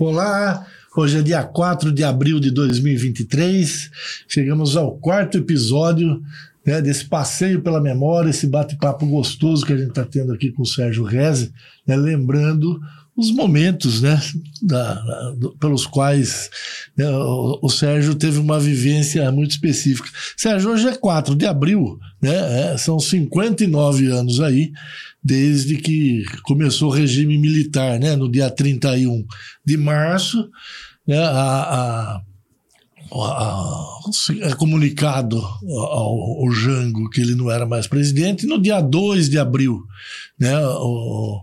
Olá, hoje é dia 4 de abril de 2023. Chegamos ao quarto episódio né, desse passeio pela memória, esse bate-papo gostoso que a gente está tendo aqui com o Sérgio Reze, né, lembrando os momentos né, da, da, pelos quais né, o, o, Sérgio teve uma vivência muito específica. Sérgio, hoje é 4 de abril, né, é, são 59 anos aí, desde que começou o regime militar, né, no dia 31 de março, né, a, a é comunicado ao, ao, Jango que ele não era mais presidente. No dia 2 de abril, né, o,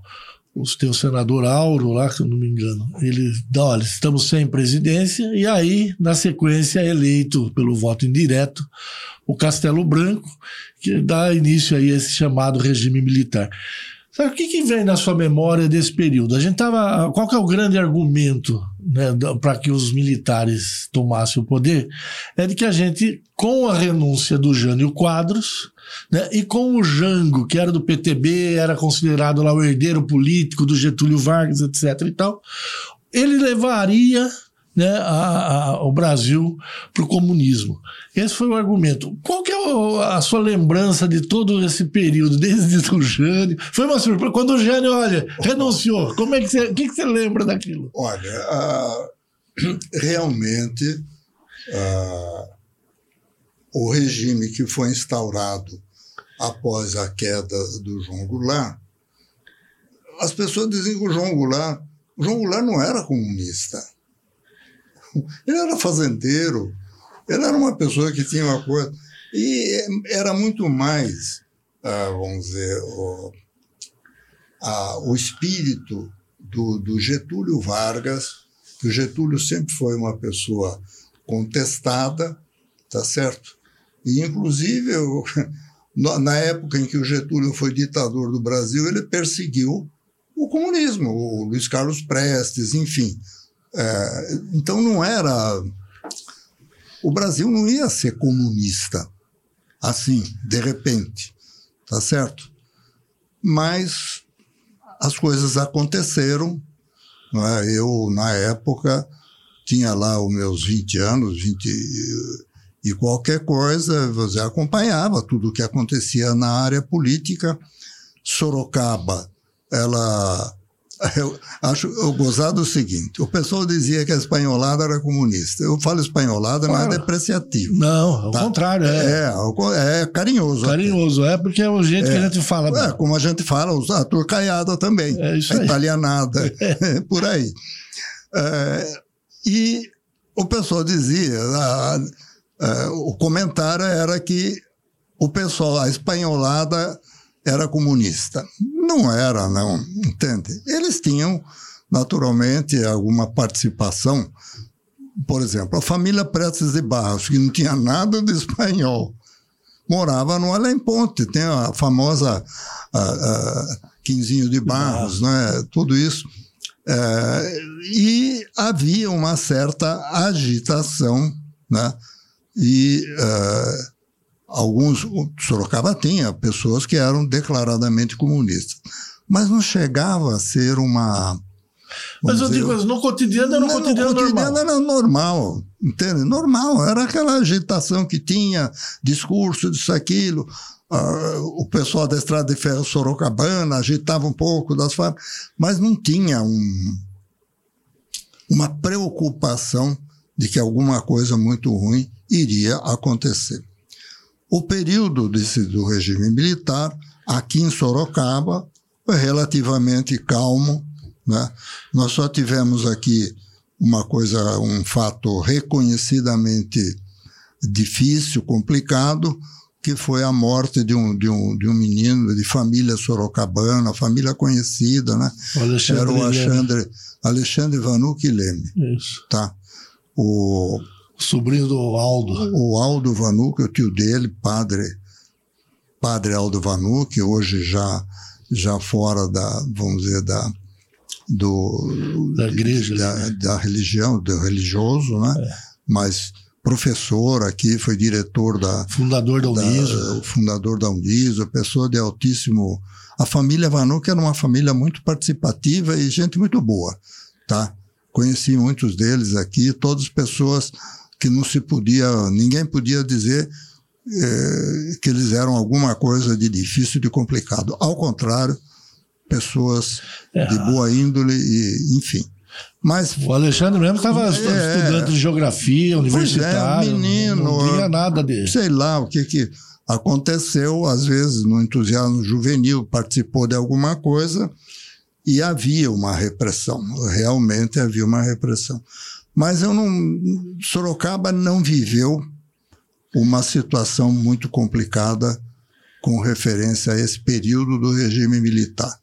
o teu senador Auro lá, que eu não me engano, ele dá, olha, estamos sem presidência, e aí, na sequência, é eleito pelo voto indireto o Castelo Branco, que dá início aí a esse chamado regime militar. Sabe, o que, que vem na sua memória desse período? A gente tava. Qual que é o grande argumento né, para que os militares tomassem o poder? É de que a gente, com a renúncia do Jânio Quadros, né, e com o Jango, que era do PTB, era considerado lá o herdeiro político do Getúlio Vargas, etc. e tal, ele levaria né, a, a, o Brasil para o comunismo. Esse foi o argumento. Qual que é a sua lembrança de todo esse período, desde o Jânio? Foi uma surpresa. Quando o Jânio, olha, renunciou, como é que você, o que, que você lembra daquilo? Olha, realmente o regime que foi instaurado após a queda do João Goulart, as pessoas dizem que o João Goulart, o João Goulart não era comunista ele era fazendeiro, ele era uma pessoa que tinha uma coisa. E era muito mais, ah, vamos dizer, o, a, o espírito do, do Getúlio Vargas, que o Getúlio sempre foi uma pessoa contestada, tá certo? E, inclusive, eu, na época em que o Getúlio foi ditador do Brasil, ele perseguiu o comunismo, o Luiz Carlos Prestes, enfim. É, então não era. O Brasil não ia ser comunista assim, de repente, tá certo? Mas as coisas aconteceram. É? Eu, na época, tinha lá os meus 20 anos, 20 e qualquer coisa, você acompanhava tudo o que acontecia na área política. Sorocaba, ela eu acho eu gozado o seguinte: o pessoal dizia que a espanholada era comunista. Eu falo espanholada, mas é depreciativo. Não, ao tá? contrário, é. É, é carinhoso. Carinhoso, até. é porque é o jeito é. que a gente fala. É, como a gente fala, a turcaiada também. É isso a aí. italianada, é. por aí. É, e o pessoal dizia, a, a, o comentário era que o pessoal, a espanholada era comunista. Não era, não, entende? Eles tinham, naturalmente, alguma participação. Por exemplo, a família Prestes de Barros, que não tinha nada de espanhol, morava no Além Ponte, tem a famosa a, a Quinzinho de Barros, né? tudo isso. É, e havia uma certa agitação, né? E uh, alguns, Sorocaba tinha pessoas que eram declaradamente comunistas, mas não chegava a ser uma. Mas eu digo, no cotidiano era um cotidiano, no cotidiano normal. era normal, entende? Normal, era aquela agitação que tinha, discurso disso, aquilo. Uh, o pessoal da Estrada de Ferro Sorocabana agitava um pouco das formas, mas não tinha um, uma preocupação de que alguma coisa muito ruim iria acontecer. O período desse, do regime militar, aqui em Sorocaba, foi relativamente calmo. Né? Nós só tivemos aqui uma coisa, um fato reconhecidamente difícil, complicado, que foi a morte de um, de um, de um menino de família sorocabana, família conhecida, né? O Era o Alexandre, Alexandre Vanucci Leme. Isso. Tá? O, sobrinho do Aldo. O Aldo Vanucci, o tio dele, padre, padre Aldo Vanucci, hoje já, já fora da, vamos dizer, da, do, da igreja, da, né? da religião, do religioso, né? É. Mas professor aqui, foi diretor da... Fundador da Uniso. Da, fundador da Uniso, pessoa de altíssimo... A família Vanucci era uma família muito participativa e gente muito boa, tá? conheci muitos deles aqui, todas pessoas que não se podia, ninguém podia dizer é, que eles eram alguma coisa de difícil, de complicado. Ao contrário, pessoas é. de boa índole e, enfim. Mas o Alexandre mesmo estava é, estudando de geografia, universitário, é, menino, não, tinha nada dele. Sei lá o que que aconteceu, às vezes no entusiasmo juvenil participou de alguma coisa e havia uma repressão, realmente havia uma repressão. Mas eu não Sorocaba não viveu uma situação muito complicada com referência a esse período do regime militar.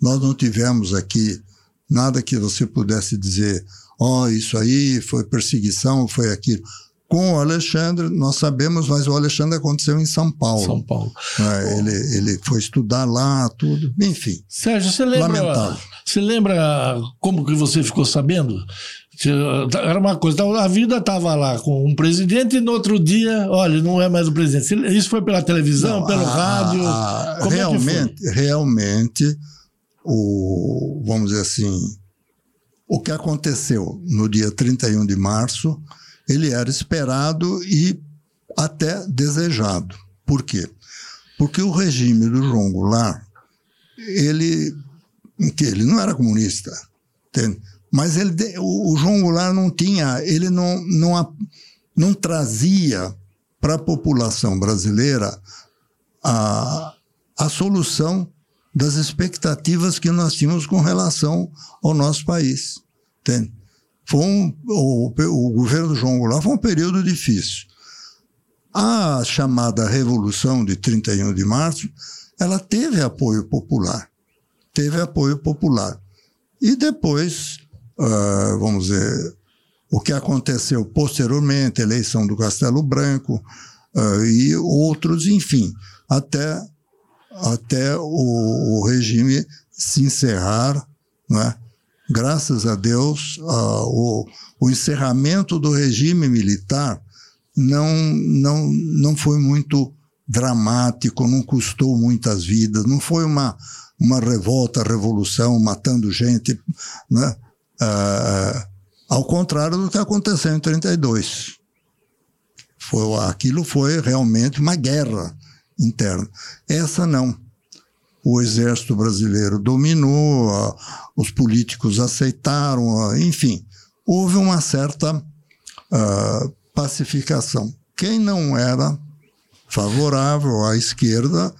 Nós não tivemos aqui nada que você pudesse dizer, ó, oh, isso aí foi perseguição, foi aquilo. Com o Alexandre, nós sabemos, mas o Alexandre aconteceu em São Paulo. São Paulo. É, ele, ele foi estudar lá, tudo. Enfim. Sérgio, você lembra, lamentável. você lembra como que você ficou sabendo? Era uma coisa, a vida estava lá com um presidente e no outro dia, olha, não é mais o presidente. Isso foi pela televisão, não, pelo a, rádio? A, realmente, é realmente, o, vamos dizer assim, o que aconteceu no dia 31 de março, ele era esperado e até desejado. Por quê? Porque o regime do João Goulart, ele, que ele não era comunista, entende? Mas ele, o, João Goulart não tinha, ele não, não, não trazia para a população brasileira a, a solução das expectativas que nós tínhamos com relação ao nosso país. Entende? Foi um, o, o governo do João Goulart foi um período difícil. A chamada Revolução de 31 de março, ela teve apoio popular. Teve apoio popular. E depois uh, vamos dizer, o que aconteceu posteriormente, eleição do Castelo Branco uh, e outros, enfim, até, até o, o regime se encerrar, é? Graças a Deus, uh, o, o encerramento do regime militar não, não, não foi muito dramático, não custou muitas vidas, não foi uma, uma revolta, revolução, matando gente, né? Uh, ao contrário do que aconteceu em 32. Foi, aquilo foi realmente uma guerra interna. Essa não. O exército brasileiro dominou, uh, os políticos aceitaram, uh, enfim, houve uma certa pacificação. Quem não era favorável à esquerda,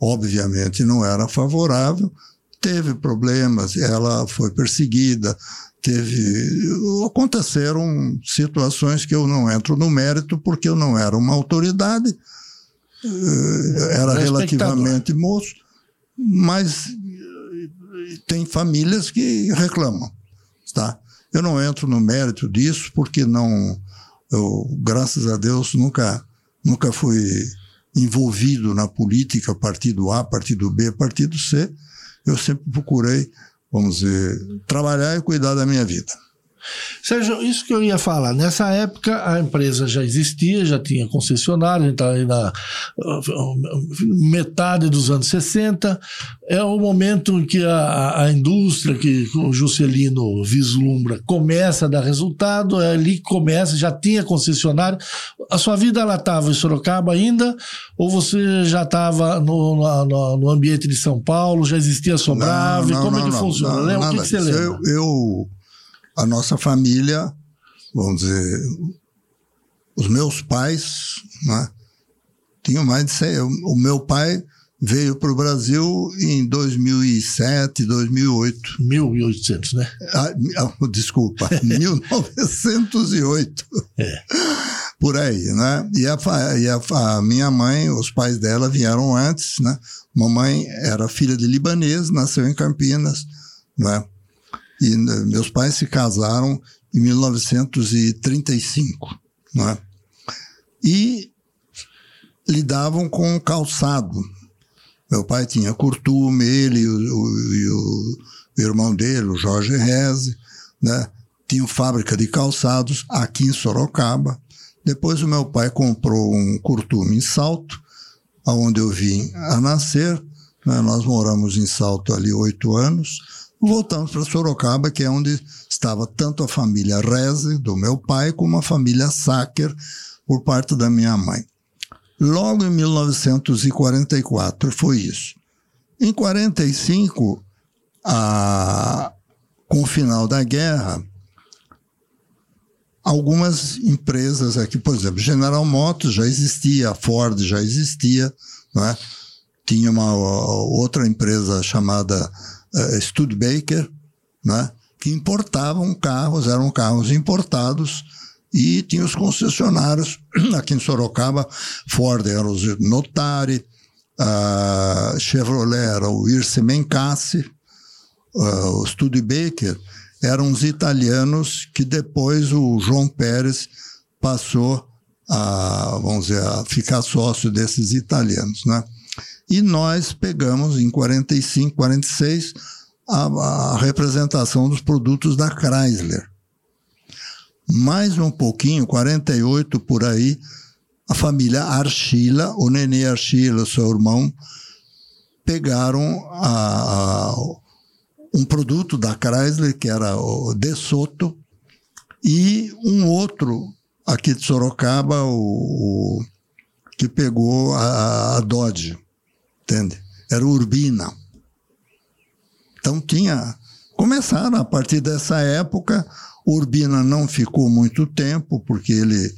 obviamente não era favorável, teve problemas, ela foi perseguida, teve aconteceram situações que eu não entro no mérito porque eu não era uma autoridade, eh, era relativamente moço, mas tem famílias que reclamam, tá? Eu não entro no mérito disso porque não, eu, graças a Deus, nunca, nunca fui envolvido na política, partido A, partido B, partido C eu sempre procurei, vamos dizer, trabalhar e cuidar da minha vida. Sérgio, isso que eu ia falar, nessa época a empresa já existia, já tinha concessionário, a gente está aí na metade dos anos 60, é o momento em que a, a indústria que o Juscelino vislumbra começa a dar resultado, é ali que começa, já tinha concessionário. A sua vida ela estava em Sorocaba ainda, ou você já estava no, no, no, ambiente de São Paulo, já existia Sobrave? Não, não, Como não, é que funciona? o que, que você lembra? eu, eu a nossa família, vamos dizer, os meus pais, né, tinham mais de 100. O meu pai veio para o Brasil em 2007, 2008. 1800, né? Ah, ah desculpa, 1908. É. Por aí, né? E, a, e a, a, minha mãe, os pais dela vieram antes, né? Mamãe era filha de libanês, nasceu em Campinas, né? E né, meus pais se casaram em 1935, né? E lidavam com calçado. Meu pai tinha curtume, ele e o, o, o irmão dele, o Jorge Reze, né? Tinham fábrica de calçados aqui em Sorocaba. Depois o meu pai comprou um curtume em Salto, aonde eu vim a nascer. Né? Nós moramos em Salto ali oito anos voltamos para Sorocaba, que é onde estava tanto a família Reze, do meu pai, como a família Sacker, por parte da minha mãe. Logo em 1944 foi isso. Em 45, a, com o final da guerra, algumas empresas aqui, por exemplo, General Motors já existia, a Ford já existia, não é? tinha uma outra empresa chamada uh, Studebaker, né, que importavam carros, eram carros importados, e tinha os concessionários aqui em Sorocaba, Ford era o Notari, a Chevrolet era o Irse Mencassi, uh, o Studebaker eram os italianos que depois o João Pérez passou a, vamos dizer, a ficar sócio desses italianos, né? E nós pegamos em 45, 46 a, a representação dos produtos da Chrysler. Mais um pouquinho, 48 por aí, a família Archila, o Nenê Archila, seu irmão, pegaram a, a, um produto da Chrysler, que era o De Soto, e um outro aqui de Sorocaba, o, o que pegou a, a Dodge entende? Era Urbina. Então tinha. Começaram a partir dessa época. Urbina não ficou muito tempo, porque ele,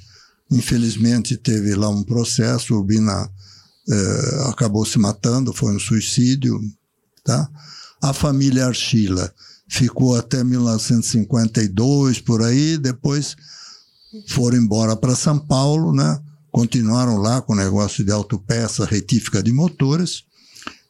infelizmente, teve lá um processo. Urbina eh, acabou se matando, foi um suicídio. Tá? A família Archila ficou até 1952 por aí, depois foram embora para São Paulo, né? continuaram lá com o negócio de autopeça, retífica de motores,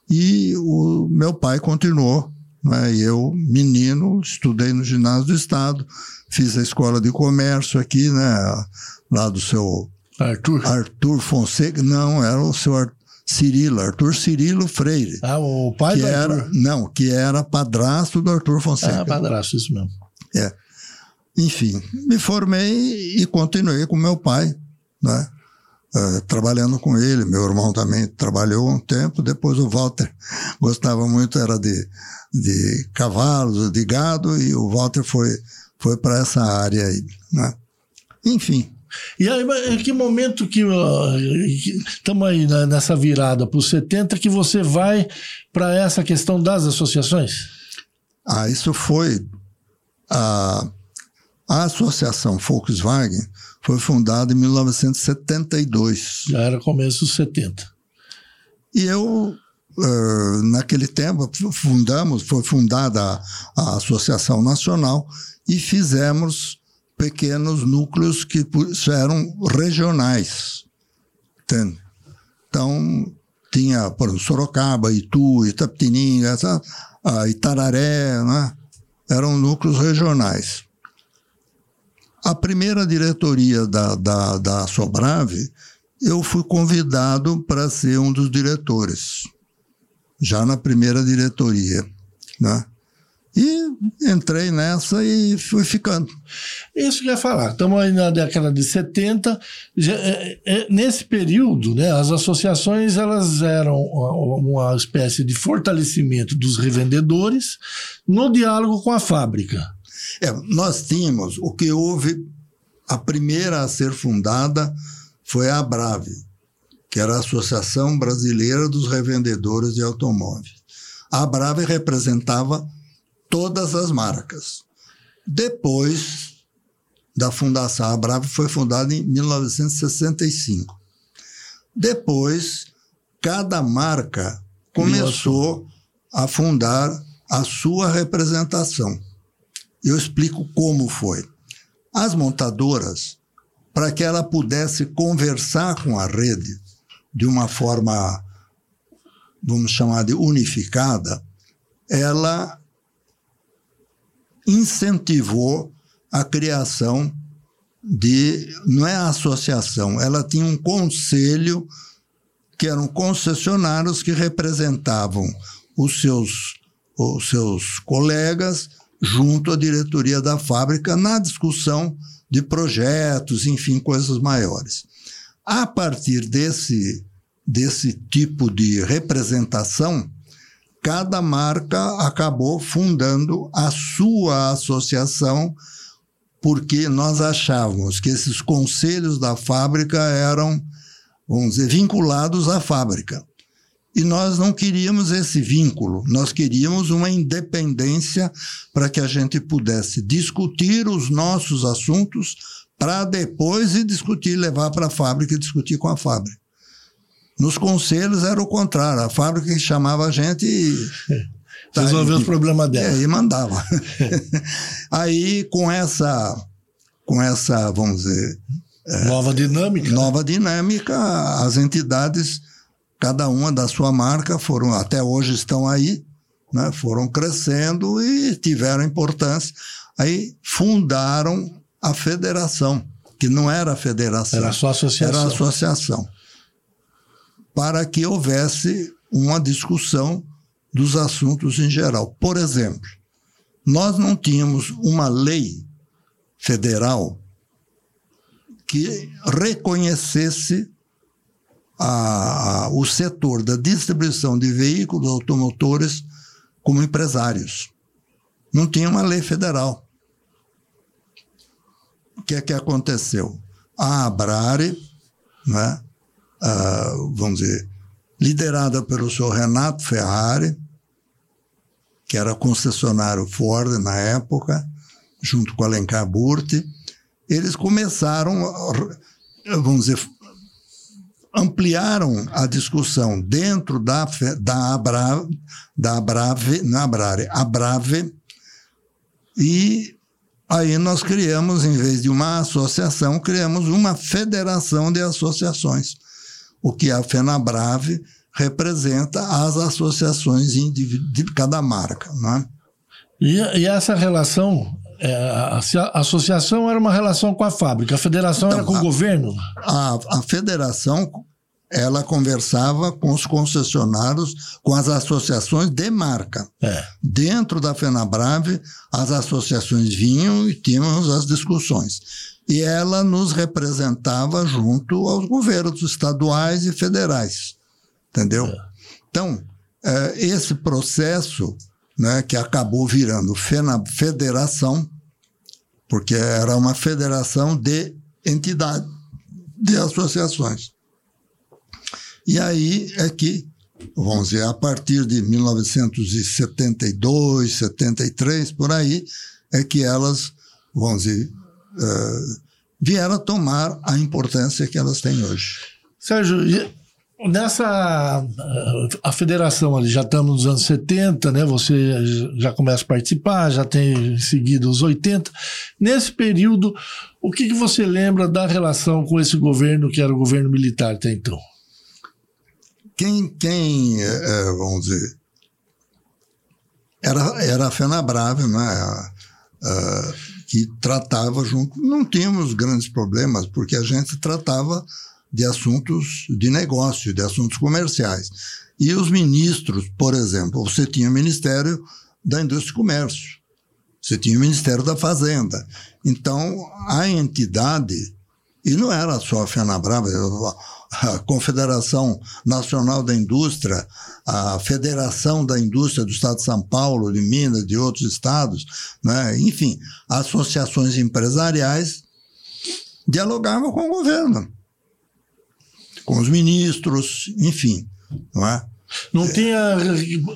e o meu pai continuou. Né? Eu, menino, estudei no ginásio do Estado, fiz a escola de comércio aqui, né? lá do seu Arthur, Arthur Fonseca, não, era o seu Ar Cirilo, Arthur Cirilo Freire. Ah, o pai que do era, Arthur. Não, que era padrasto do Arthur Fonseca. Ah, padrasto, isso mesmo. É. Enfim, me formei e continuei com meu pai, né? Uh, trabalhando com ele. Meu irmão também trabalhou um tempo. Depois o Walter gostava muito, era de, de cavalos, de gado, e o Walter foi, foi para essa área aí. Né? Enfim. E aí, em que momento que estamos aí nessa virada para os 70 que você vai para essa questão das associações? Ah, isso foi a, a associação Volkswagen foi fundada em 1972. Já era começo dos 70. E eu, uh, naquele tempo, fundamos, foi fundada a, a, Associação Nacional e fizemos pequenos núcleos que eram regionais. Entende? Então, tinha, por exemplo, Sorocaba, Itu, Itapetininga, Itararé, né? eram núcleos regionais. A primeira diretoria da, da, da Sobrave, eu fui convidado para ser um dos diretores, já na primeira diretoria. Né? E entrei nessa e fui ficando. Isso que eu ia falar. Estamos aí na década de 70. Já, é, é, nesse período, né, as associações elas eram uma espécie de fortalecimento dos revendedores no diálogo com a fábrica. É, nós tínhamos, o que houve, a primeira a ser fundada foi a Abrave, que era a Associação Brasileira dos Revendedores de Automóveis. A Abrave representava todas as marcas. Depois da fundação, a Abrave foi fundada em 1965. Depois, cada marca começou a fundar a sua representação. Eu explico como foi. As montadoras, para que ela pudesse conversar com a rede de uma forma, vamos chamar de unificada, ela incentivou a criação de, não é associação, ela tinha um conselho que eram concessionários que representavam os seus, os seus colegas junto à diretoria da fábrica na discussão de projetos, enfim, coisas maiores. A partir desse, desse tipo de representação, cada marca acabou fundando a sua associação, porque nós achávamos que esses conselhos da fábrica eram, vamos dizer, vinculados à fábrica. E nós não queríamos esse vínculo, nós queríamos uma independência para que a gente pudesse discutir os nossos assuntos para depois ir discutir, levar para a fábrica e discutir com a fábrica. Nos conselhos era o contrário, a fábrica que chamava a gente e. Tá, Resolver os problemas dela. É, e mandava. aí, com essa, com essa, vamos dizer. Nova dinâmica. Nova dinâmica, as entidades, cada uma da sua marca, foram, até hoje estão aí, né, foram crescendo e tiveram importância. Aí fundaram a federação, que não era a federação. Era só associação. Era associação para que houvesse uma discussão dos assuntos em geral. Por exemplo, nós não tínhamos uma lei federal que reconhecesse a, a, o setor da distribuição de veículos automotores como empresários. Não tinha uma lei federal. O que é que aconteceu? A Abrare, né, uh, vamos dizer, liderada pelo senhor Renato Ferrari, que era concessionário Ford na época, junto com Alencar Burti, eles começaram, vamos dizer, ampliaram a discussão dentro da, da, Abra, da Abrave, na Abrare, Abrave, e aí nós criamos, em vez de uma associação, criamos uma federação de associações o que a FENABRAVE representa as associações de cada marca. Né? E, e essa relação, é, a, a, associação era uma relação com a fábrica, a federação então, era com a, o governo? A, a federação ela conversava com os concessionários, com as associações de marca. É. Dentro da FenaBrave, as associações vinham e tínhamos as discussões e ela nos representava junto aos governos estaduais e federais. Entendeu? É. Então, é, esse processo, né, que acabou virando federação, porque era uma federação de entidades, de associações. E aí é que, vamos dizer, a partir de 1972, 73, por aí, é que elas, vamos dizer, uh, vieram tomar a importância que elas têm hoje. Sérgio, nessa a federação ali, já estamos nos anos 70, né? Você já começa a participar, já tem seguido os 80. Nesse período, o que, que você lembra da relação com esse governo que era o governo militar até então? Quem, quem é, vamos dizer, era, era a FenaBrave, né? Que tratava junto. Não tínhamos grandes problemas, porque a gente tratava de assuntos de negócio, de assuntos comerciais. E os ministros, por exemplo, você tinha o Ministério da Indústria e Comércio, você tinha o Ministério da Fazenda. Então, a entidade, e não era só a FenaBrava, a Confederação Nacional da Indústria, a Federação da Indústria do Estado de São Paulo, de Minas, de outros estados, né? enfim, associações empresariais dialogavam com o governo, com os ministros, enfim, não é? Não tinha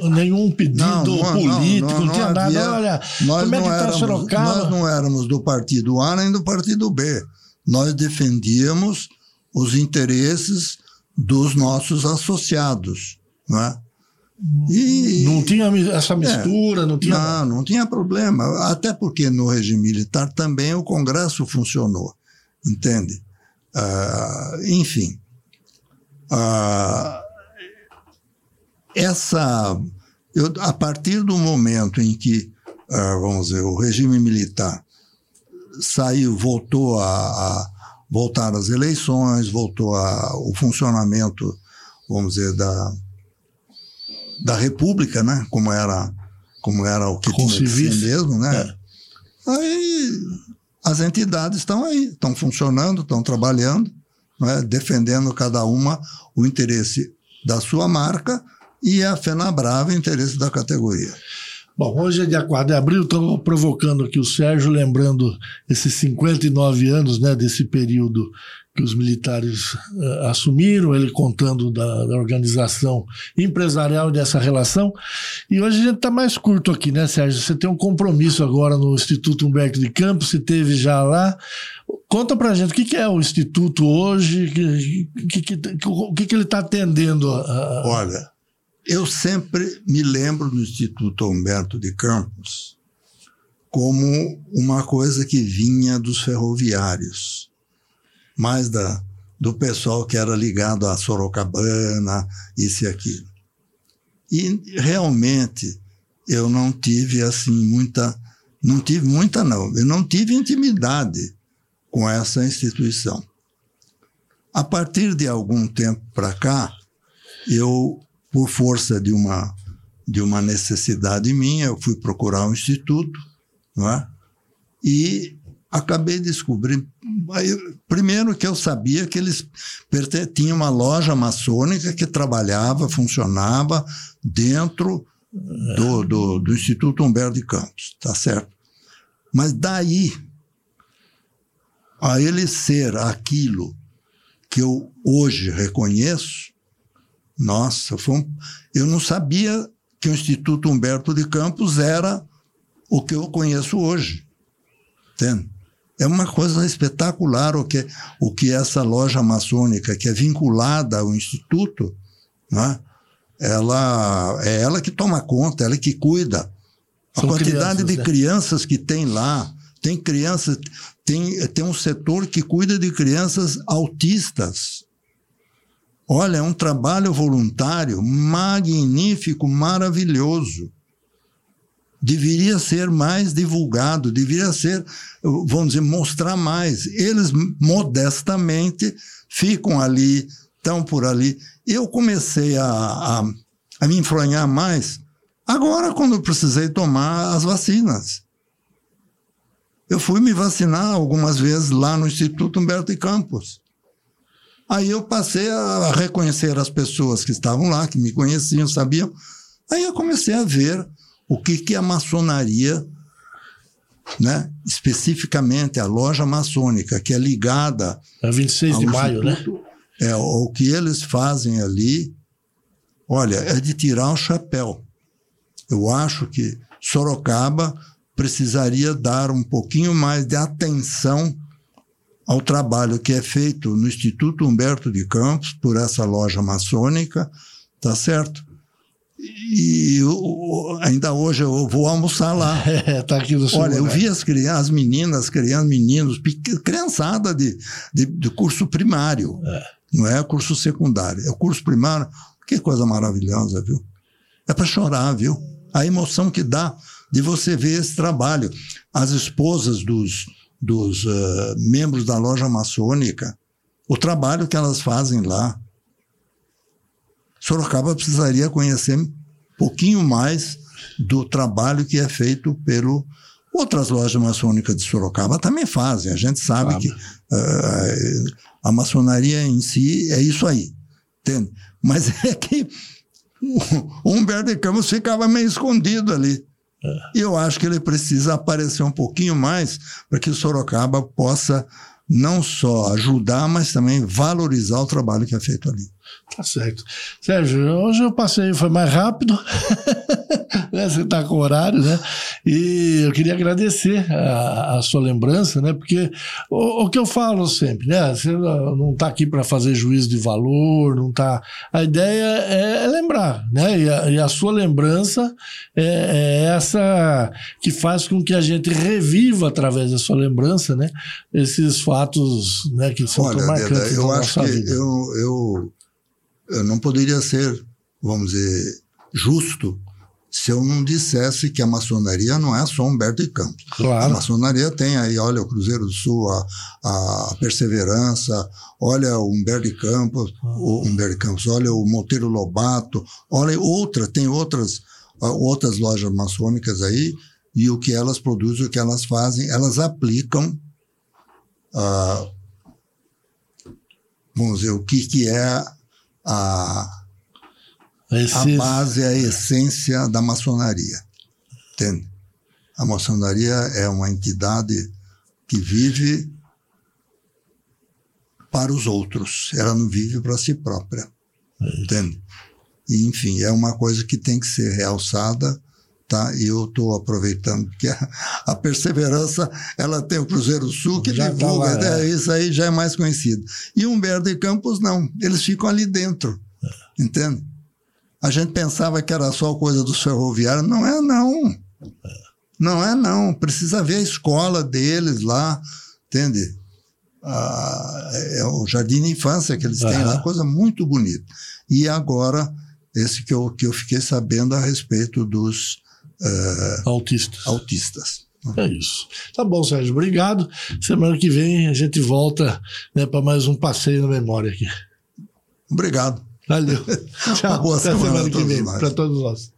nenhum pedido não, não, político, não, não, tinha havia, nada. Olha, como é que está Sorocaba? Nós não éramos do partido A nem do partido B. Nós defendíamos os interesses dos nossos associados. Não, é? e, não tinha essa mistura, é, não tinha. Não, não tinha problema. Até porque no regime militar também o Congresso funcionou. Entende? Uh, enfim. Uh, essa. Eu, a partir do momento em que, uh, vamos dizer, o regime militar saiu, voltou a, a voltaram as eleições, voltou a, o funcionamento, vamos dizer, da, da República, né? Como era, como era o que Com tinha que mesmo, né? É. Aí as entidades estão aí, estão funcionando, estão trabalhando, né? defendendo cada uma o interesse da sua marca e a FENABRAVA, interesse da categoria. Bom, hoje é dia 4 de abril, estou provocando aqui o Sérgio, lembrando esses 59 anos né, desse período que os militares uh, assumiram, ele contando da, da, organização empresarial dessa relação. E hoje a gente está mais curto aqui, né, Sérgio? Você tem um compromisso agora no Instituto Humberto de Campos, você teve já lá. Conta para a gente o que, que, é o Instituto hoje, o que, que, que, que, ele está atendendo. A... Olha, eu sempre me lembro do Instituto Humberto de Campos como uma coisa que vinha dos ferroviários, mais da, do pessoal que era ligado a Sorocabana, isso e aquilo. E realmente eu não tive assim muita, não tive muita não, eu não tive intimidade com essa instituição. A partir de algum tempo para cá, eu por força de uma, de uma necessidade minha, eu fui procurar um instituto, não é? e acabei descobrindo. Primeiro que eu sabia que eles tinham uma loja maçônica que trabalhava, funcionava dentro do, do, do Instituto Humberto de Campos, tá certo? Mas daí a ele ser aquilo que eu hoje reconheço, nossa, um... eu não sabia que o Instituto Humberto de Campos era o que eu conheço hoje. Entende? É uma coisa espetacular o que, o que essa loja maçônica, que é vinculada ao Instituto, né? ela, é ela que toma conta, ela que cuida. A São quantidade de né? crianças que tem lá, tem crianças, tem, tem um setor que cuida de crianças autistas. Olha, é um trabalho voluntário magnífico, maravilhoso. Deveria ser mais divulgado, deveria ser, vamos dizer, mostrar mais. Eles modestamente ficam ali, estão por ali. Eu comecei a, a, a me enfronhar mais agora, quando eu precisei tomar as vacinas. Eu fui me vacinar algumas vezes lá no Instituto Humberto de Campos. Aí eu passei a reconhecer as pessoas que estavam lá, que me conheciam, sabiam. Aí eu comecei a ver o que, que a maçonaria, né, especificamente a loja maçônica, que é ligada. É 26 de maio, né? É, o que eles fazem ali, olha, é de tirar o chapéu. Eu acho que Sorocaba precisaria dar um pouquinho mais de atenção ao trabalho que é feito no Instituto Humberto de Campos, por essa loja maçônica, tá certo? E eu, ainda hoje eu vou almoçar lá. É, tá aqui no Olha, eu vi as crianças, as meninas, crianças, meninos, criançada de, de, de curso primário. É. Não é curso secundário, é curso primário. Que coisa maravilhosa, viu? É para chorar, viu? A emoção que dá de você ver esse trabalho. As esposas dos, dos uh, membros da loja maçônica, o trabalho que elas fazem lá. Sorocaba precisaria conhecer um pouquinho mais do trabalho que é feito pelo outras lojas maçônicas de Sorocaba também fazem. A gente sabe que uh, a maçonaria em si é isso aí, entende? Mas é que o Humberto de Campos ficava meio escondido ali. E eu acho que ele precisa aparecer um pouquinho mais para que Sorocaba possa não só ajudar, mas também valorizar o trabalho que é feito ali. Tá certo. Sérgio, hoje o passeio foi mais rápido, né? você está com horário, né? E eu queria agradecer a, a sua lembrança, né? Porque o, o, que eu falo sempre, né? Você não está aqui para fazer juízo de valor, não está. A ideia é, é lembrar, né? E a, e a sua lembrança é, é, essa que faz com que a gente reviva através da sua lembrança, né? Esses fatos, né? Que são Olha, tão marcantes Deda, eu acho que vida. eu, eu não poderia ser, vamos dizer, justo se eu não dissesse que a maçonaria não é só Humberto de Campos. Claro. A maçonaria tem aí, olha, o Cruzeiro do Sul, a, a Perseverança, olha o Humberto de Campos, o Humberto de Campos, olha o Monteiro Lobato, olha outra, tem outras, outras lojas maçônicas aí, e o que elas produzem, o que elas fazem, elas aplicam, uh, vamos dizer, o que, que é a, A, a base é a essência da maçonaria. Entende? A maçonaria é uma entidade que vive para os outros. Ela não vive para si própria. É entende? E, enfim, é uma coisa que tem que ser realçada tá? E eu estou aproveitando que a, a, perseverança ela tem o Cruzeiro Sul que já divulga, tá lá, né? é. isso aí já é mais conhecido. E Humberto e Campos não, eles ficam ali dentro, é. entende? A gente pensava que era só coisa dos ferroviários, não é não. É. Não é não, precisa ver a escola deles lá, entende? Ah, é o jardim de infância que eles têm lá, coisa muito bonita. E agora, esse que eu, que eu fiquei sabendo a respeito dos uh, autistas. autistas. É isso. Tá bom, Sérgio. Obrigado. Semana que vem a gente volta né, para mais um passeio na memória aqui. Obrigado. Valeu. Tchau. Uma boa Até semana, semana que vem para todos nós.